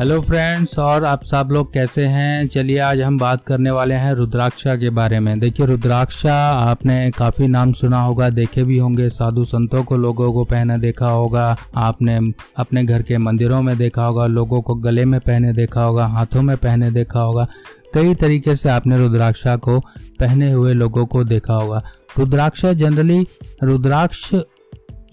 Hello friends और आप सब लोग कैसे हैं? चलिए आज हम बात करने वाले हैं रुद्राक्षा के बारे में। देखिए रुद्राक्षा, आपने काफ़ी नाम सुना होगा, देखे भी होंगे, साधु संतों को लोगों को पहने देखा होगा, आपने अपने घर के मंदिरों में देखा होगा, लोगों को गले में पहने देखा होगा, हाथों में पहने देखा होगा, कई तरीके से आपने रुद्राक्षा को पहने हुए लोगों को देखा होगा। रुद्राक्षा जनरली रुद्राक्ष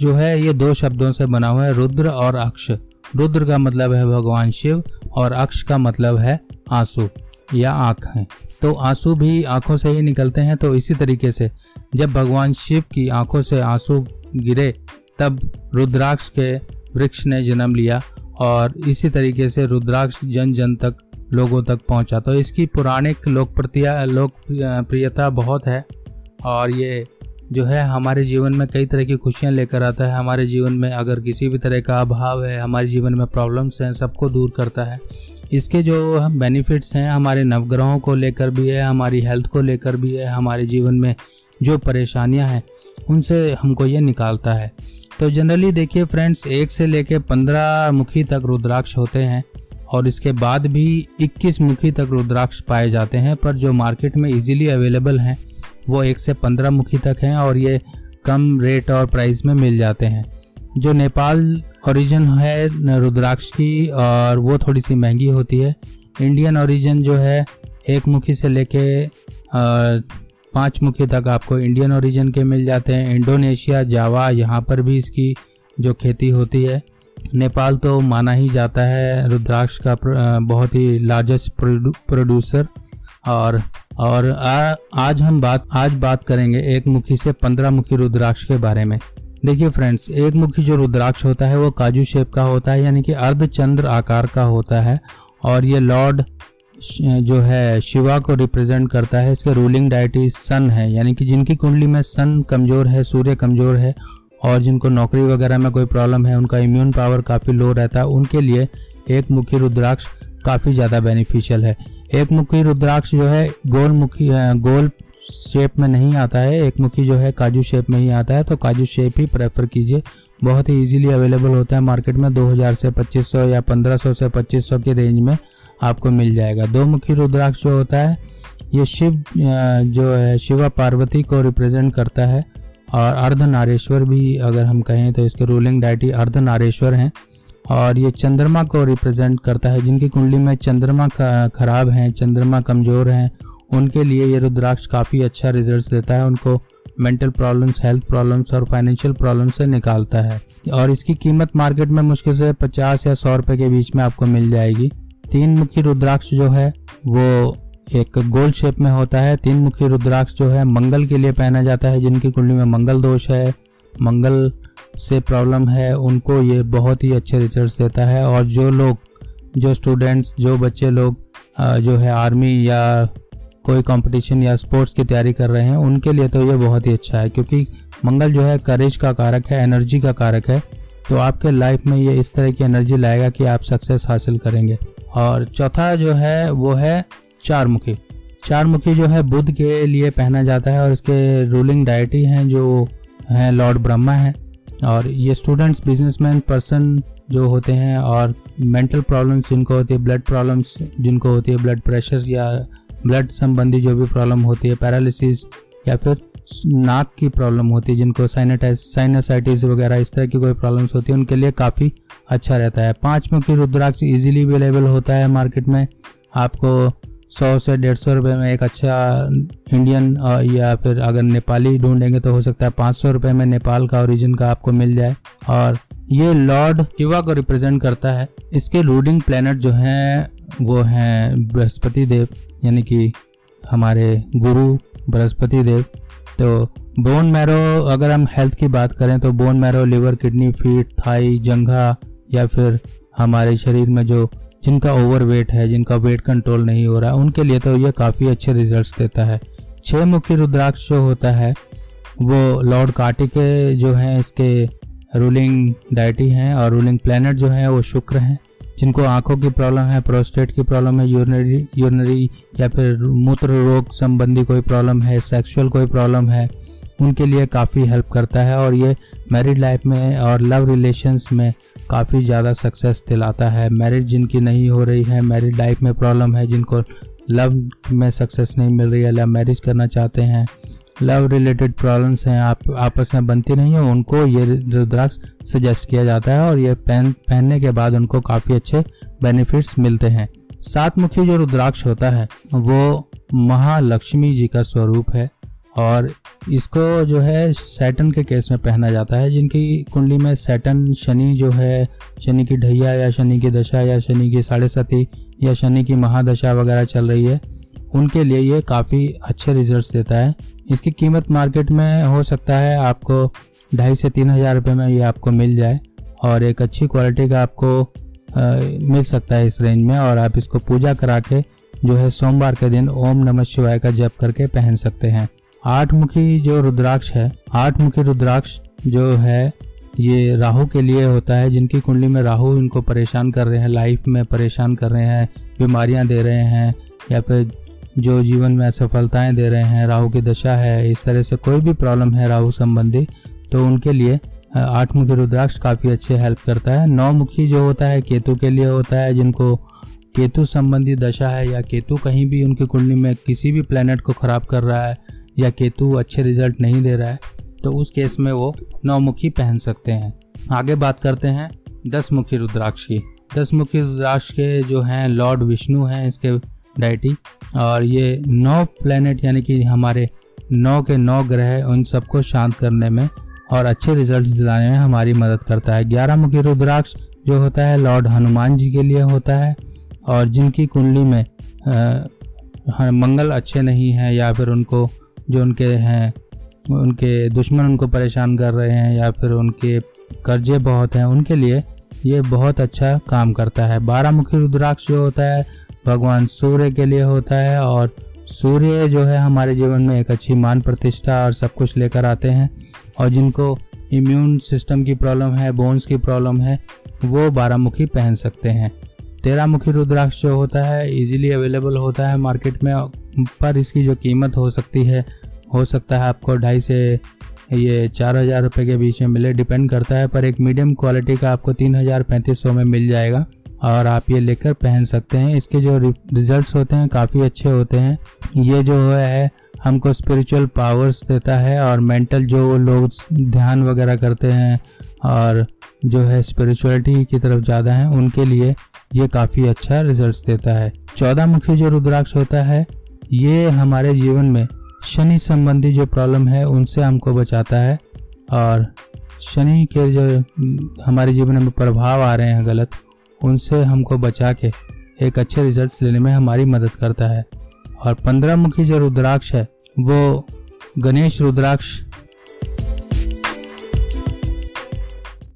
जो है, ये दो शब्दों से बना हुआ है, रुद्र और अक्ष। रुद्र का मतलब है भगवान शिव और अक्ष का मतलब है आँसू या आँखें तो आँसू भी आँखों से ही निकलते हैं तो इसी तरीके से जब भगवान शिव की आँखों से आँसू गिरे, तब रुद्राक्ष के वृक्ष ने जन्म लिया और इसी तरीके से रुद्राक्ष जन जन तक, लोगों तक पहुँचा। तो इसकी पुराणिक लोकप्रियता लोकप्रियता बहुत है और ये जो है हमारे जीवन में कई तरह की खुशियाँ लेकर आता है। हमारे जीवन में अगर किसी भी तरह का अभाव है, हमारे जीवन में प्रॉब्लम्स हैं, सबको दूर करता है। इसके जो हम बेनिफिट्स हैं, हमारे नवग्रहों को लेकर भी है, हमारी हेल्थ को लेकर भी है, हमारे जीवन में जो परेशानियाँ हैं, उनसे हमको ये निकालता है। तो जनरली देखिए फ्रेंड्स एक से लेकर पंद्रह मुखी तक रुद्राक्ष होते हैं और इसके बाद भी इक्कीस मुखी तक रुद्राक्ष पाए जाते हैं, पर जो मार्केट में इजीली अवेलेबल हैं वो एक से पंद्रह मुखी तक हैं और ये कम रेट और प्राइस में मिल जाते हैं। जो नेपाल ओरिजिन है, रुद्राक्ष की और वो थोड़ी सी महँगी होती है। इंडियन ओरिजिन जो है, एक मुखी से लेके पाँच मुखी तक आपको इंडियन ओरिजिन के मिल जाते हैं। इंडोनेशिया जावा यहाँ पर भी इसकी जो खेती होती है। नेपाल तो माना ही जाता है, रुद्राक्ष का बहुत ही लार्जेस्ट प्रोड्यूसर और और आ, आज हम बात आज बात करेंगे एक मुखी से पंद्रह मुखी रुद्राक्ष के बारे में। देखिए फ्रेंड्स एक मुखी जो रुद्राक्ष होता है वो काजू शेप का होता है यानी कि अर्धचंद्र आकार का होता है। और ये लॉर्ड जो है शिवा को रिप्रेजेंट करता है इसके रूलिंग डायटी सन है यानी कि जिनकी कुंडली में सन कमज़ोर है सूर्य कमज़ोर है और जिनको नौकरी वगैरह में कोई प्रॉब्लम है उनका इम्यून पावर काफ़ी लो रहता है उनके लिए एक मुखी रुद्राक्ष काफ़ी ज़्यादा बेनिफिशियल है। एक मुखी रुद्राक्ष जो है गोल मुखी गोल शेप में नहीं आता है एक मुखी जो है, काजू शेप में ही आता है तो काजू शेप ही प्रेफर कीजिए। बहुत ही इजीली अवेलेबल होता है मार्केट में 2000 से 2500 या 1500 से 2500 के रेंज में आपको मिल जाएगा। दो मुखी रुद्राक्ष जो होता है, ये शिव जो है, शिवा पार्वती को रिप्रेजेंट करता है, और अर्धनारेश्वर भी अगर हम कहें तो इसके रूलिंग डायटी अर्धनारेश्वर हैं। और ये चंद्रमा को रिप्रेजेंट करता है। जिनकी कुंडली में चंद्रमा खराब है, चंद्रमा कमज़ोर हैं, उनके लिए ये रुद्राक्ष काफ़ी अच्छा रिज़ल्ट देता है। उनको मेंटल प्रॉब्लम्स हेल्थ प्रॉब्लम्स और फाइनेंशियल प्रॉब्लम से निकालता है। और इसकी कीमत मार्केट में मुश्किल से पचास या सौ रुपए के बीच में आपको मिल जाएगी। तीन मुखी रुद्राक्ष जो है, वो एक गोल शेप में होता है। तीन मुखी रुद्राक्ष जो है, मंगल के लिए पहना जाता है। जिनकी कुंडली में मंगल दोष है, मंगल से प्रॉब्लम है, उनको ये बहुत ही अच्छे रिज़ल्ट देता है। और जो लोग, जो स्टूडेंट्स जो बच्चे लोग जो है आर्मी या कोई कंपटीशन या स्पोर्ट्स की तैयारी कर रहे हैं, उनके लिए तो ये बहुत ही अच्छा है। क्योंकि मंगल जो है करेज का कारक है एनर्जी का कारक है। तो आपके लाइफ में ये इस तरह की एनर्जी लाएगा कि आप सक्सेस हासिल करेंगे। और चौथा जो है, वो है चार मुखी चार मुखी जो है बुद्ध के लिए पहना जाता है और इसके रूलिंग डायटी हैं जो हैं लॉर्ड ब्रह्मा हैं। और ये स्टूडेंट्स बिजनेसमैन पर्सन जो होते हैं और मेंटल प्रॉब्लम्स जिनको होती है ब्लड प्रॉब्लम्स जिनको होती है ब्लड प्रेशर या ब्लड संबंधी जो भी प्रॉब्लम होती है पैरालिसिस या फिर नाक की प्रॉब्लम होती है, जिनको साइनाटाइज साइनोसाइटिस वगैरह, इस तरह की कोई प्रॉब्लम्स होती है, उनके लिए काफ़ी अच्छा रहता है। पाँच मुखी रुद्राक्ष इजीली अवेलेबल होता है मार्केट में। आपको सौ से डेढ़ सौ रुपये में एक अच्छा इंडियन या फिर अगर नेपाली ढूंढेंगे तो हो सकता है पाँच सौ रुपये में नेपाल का ओरिजिन का आपको मिल जाए। और ये लॉर्ड शिवा को रिप्रेजेंट करता है। इसके रूलिंग प्लेनेट जो हैं, वो हैं बृहस्पति देव, यानी कि हमारे गुरु बृहस्पति देव। तो बोन मैरो अगर हम हेल्थ की बात करें तो bone marrow liver kidney feet thigh जंघा, या फिर हमारे शरीर में जो जिनका ओवर वेट है, जिनका वेट कंट्रोल नहीं हो रहा है उनके लिए तो ये काफ़ी अच्छे रिजल्ट्स देता है। छः मुखी रुद्राक्ष जो होता है, वो लॉर्ड कार्टिक जो हैं, इसके रूलिंग डाइटी हैं और रूलिंग प्लैनेट जो है, वो शुक्र हैं, जिनको आँखों की प्रॉब्लम है प्रोस्टेट की प्रॉब्लम है यूरिनरी यूरिनरी या फिर मूत्र रोग संबंधी कोई प्रॉब्लम है सेक्सुअल कोई प्रॉब्लम है उनके लिए काफ़ी हेल्प करता है और ये मैरिड लाइफ में और लव रिलेशंस में काफ़ी ज़्यादा सक्सेस दिलाता है। मैरिज जिनकी नहीं हो रही है मैरिड लाइफ में प्रॉब्लम है, जिनको लव में सक्सेस नहीं मिल रही है लव मैरिज करना चाहते हैं लव रिलेटेड प्रॉब्लम्स हैं, आप, आपस में बनती नहीं है, उनको ये रुद्राक्ष सजेस्ट किया जाता है और ये पहन, पहनने के बाद उनको काफ़ी अच्छे बेनिफिट्स मिलते हैं। सात मुखी जो रुद्राक्ष होता है, वो महालक्ष्मी जी का स्वरूप है और इसको जो है सैटन के केस में पहना जाता है जिनकी कुंडली में सैटन शनि जो है शनि की ढैया या शनि की दशा या शनि की साढ़े सती या शनि की महादशा वगैरह चल रही है उनके लिए ये काफ़ी अच्छे रिजल्ट्स देता है। इसकी कीमत मार्केट में हो सकता है आपको ढाई से तीन हज़ार रुपये में ये आपको मिल जाए और एक अच्छी क्वालिटी का आपको आ, मिल सकता है इस रेंज में और आप इसको पूजा करा के जो है सोमवार के दिन ओम नमः शिवाय का जप करके पहन सकते हैं। आठ मुखी जो रुद्राक्ष है आठ मुखी रुद्राक्ष जो है, ये राहु के लिए होता है, जिनकी कुंडली में राहु इनको परेशान कर रहे हैं लाइफ में परेशान कर रहे हैं, बीमारियाँ दे रहे हैं, या फिर जो जीवन में असफलताएँ दे रहे हैं, राहु की दशा है, इस तरह से कोई भी प्रॉब्लम है राहु संबंधी तो उनके लिए आठ मुखी रुद्राक्ष काफ़ी अच्छे हेल्प करता है। नौ मुखी जो होता है, केतु के लिए होता है, जिनको केतु संबंधी दशा है, या केतु कहीं भी उनकी कुंडली में किसी भी प्लेनेट को ख़राब कर रहा है या केतु अच्छे रिज़ल्ट नहीं दे रहा है तो उस केस में वो नौमुखी पहन सकते हैं। आगे बात करते हैं दस मुखी रुद्राक्ष। की दस मुखी रुद्राक्ष के जो हैं लॉर्ड विष्णु हैं इसके डाइटी और ये नौ प्लेनेट यानी कि हमारे नौ के नौ ग्रह उन सबको शांत करने में और अच्छे रिजल्ट्स दिलाने में हमारी मदद करता है। ग्यारह मुखी रुद्राक्ष जो होता है लॉर्ड हनुमान जी के लिए होता है और जिनकी कुंडली में आ, मंगल अच्छे नहीं है या फिर उनको जो उनके हैं, उनके दुश्मन उनको परेशान कर रहे हैं या फिर उनके कर्जे बहुत हैं, उनके लिए ये बहुत अच्छा काम करता है। बारह मुखी रुद्राक्ष जो होता है, भगवान सूर्य के लिए होता है और सूर्य जो है हमारे जीवन में एक अच्छी मान प्रतिष्ठा और सब कुछ लेकर आते हैं और जिनको इम्यून सिस्टम की प्रॉब्लम है बोन्स की प्रॉब्लम है, वो बारह मुखी पहन सकते हैं। तेरह मुखी रुद्राक्ष जो होता है इजीली अवेलेबल होता है मार्केट में पर इसकी जो कीमत हो सकती है, हो सकता है आपको ढाई से ये चार हज़ार रुपये के बीच में मिले, डिपेंड करता है, पर एक मीडियम क्वालिटी का आपको तीन हज़ार पैंतीस सौ में मिल जाएगा। और आप ये लेकर पहन सकते हैं। इसके जो रिजल्ट्स होते हैं, काफ़ी अच्छे होते हैं। ये जो है हमको स्पिरिचुअल पावर्स देता है और मेंटल जो लोग ध्यान वगैरह करते हैं और जो है स्पिरिचुअलिटी की तरफ़ ज़्यादा हैं, उनके लिए ये काफ़ी अच्छा रिजल्ट्स देता है। चौदह मुखी जो रुद्राक्ष होता है ये हमारे जीवन में शनि संबंधी जो प्रॉब्लम है, उनसे हमको बचाता है। और शनि के जो हमारे जीवन में प्रभाव आ रहे हैं गलत, उनसे हमको बचा के एक अच्छे रिज़ल्ट लेने में हमारी मदद करता है। और पंद्रह मुखी जो रुद्राक्ष है, वो गणेश रुद्राक्ष